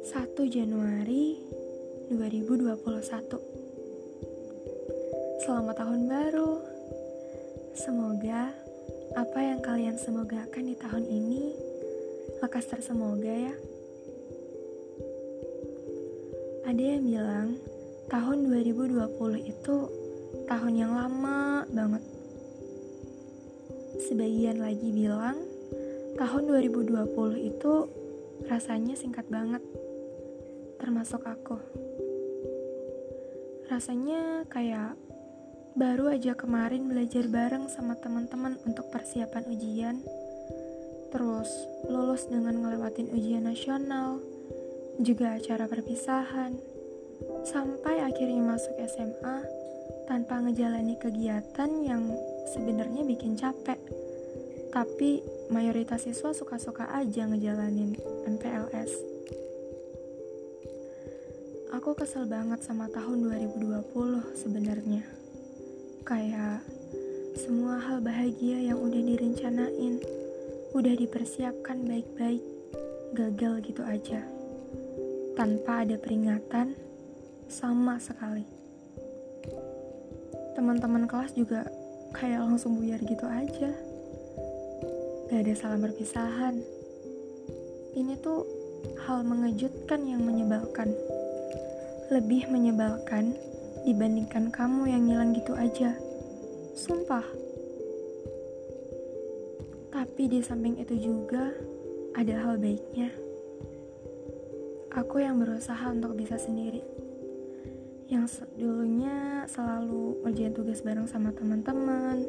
Satu Januari 2021 Selamat tahun baru. Semoga apa yang kalian semogakan di tahun ini lekas tersemoga ya. Ada yang bilang tahun 2020 itu tahun yang lama banget Sebagian lagi bilang tahun 2020 itu rasanya singkat banget termasuk aku. Rasanya kayak baru aja kemarin belajar bareng sama teman-teman untuk persiapan ujian, terus lulus dengan ngelewatin ujian nasional, juga acara perpisahan, sampai akhirnya masuk SMA tanpa ngejalani kegiatan yang sebenarnya bikin capek. Tapi mayoritas siswa suka-suka aja ngejalanin MPLS. Aku kesel banget sama tahun 2020 sebenarnya. Kayak semua hal bahagia yang udah direncanain, udah dipersiapkan baik-baik, gagal gitu aja. Tanpa ada peringatan sama sekali. Teman-teman kelas juga kayak langsung buyar gitu aja. Gak ada salam perpisahan. Ini tuh hal mengejutkan yang menyebalkan lebih menyebalkan dibandingkan kamu yang ngilang gitu aja. Sumpah. Tapi di samping itu juga ada hal baiknya. Aku yang berusaha untuk bisa sendiri. Yang dulunya selalu ngerjain tugas bareng sama teman-teman,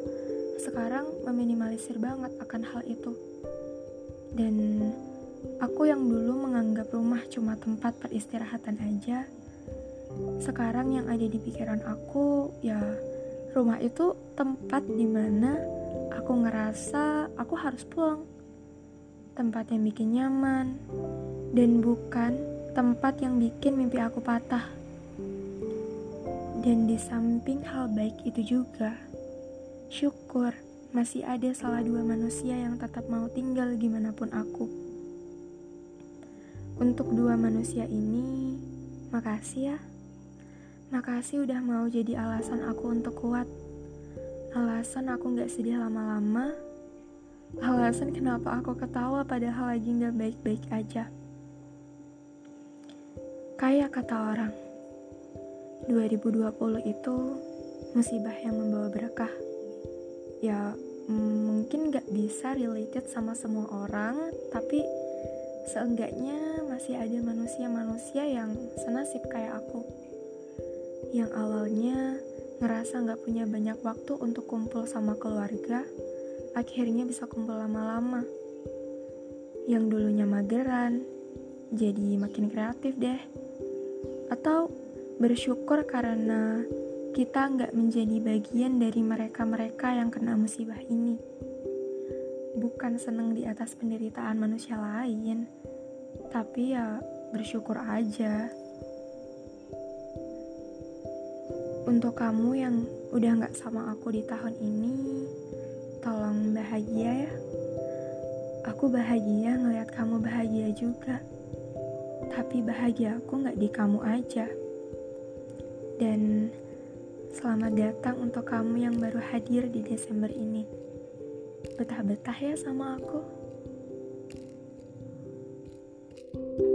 sekarang meminimalisir banget akan hal itu. Dan aku yang dulu menganggap rumah cuma tempat peristirahatan aja, sekarang yang ada di pikiran aku ya rumah itu tempat di mana aku ngerasa aku harus pulang. Tempat yang bikin nyaman dan bukan tempat yang bikin mimpi aku patah dan di samping hal baik itu juga syukur masih ada salah dua manusia yang tetap mau tinggal gimana pun aku untuk dua manusia ini makasih ya Makasih udah mau jadi alasan aku untuk kuat. Alasan aku gak sedih lama-lama. Alasan kenapa aku ketawa padahal lagi gak baik-baik aja. Kayak kata orang, 2020 itu musibah yang membawa berkah. Ya, mungkin gak bisa related sama semua orang, tapi seenggaknya masih ada manusia-manusia yang senasib kayak aku yang awalnya ngerasa nggak punya banyak waktu untuk kumpul sama keluarga, akhirnya bisa kumpul lama-lama. Yang dulunya mageran, jadi makin kreatif deh. Atau bersyukur karena kita nggak menjadi bagian dari mereka-mereka yang kena musibah ini. Bukan seneng di atas penderitaan manusia lain, tapi ya bersyukur aja. Untuk kamu yang udah gak sama aku di tahun ini, tolong bahagia ya. Aku bahagia ngeliat kamu bahagia juga. Tapi bahagia aku gak di kamu aja. Dan selamat datang untuk kamu yang baru hadir di Desember ini. Betah-betah ya sama aku. thank you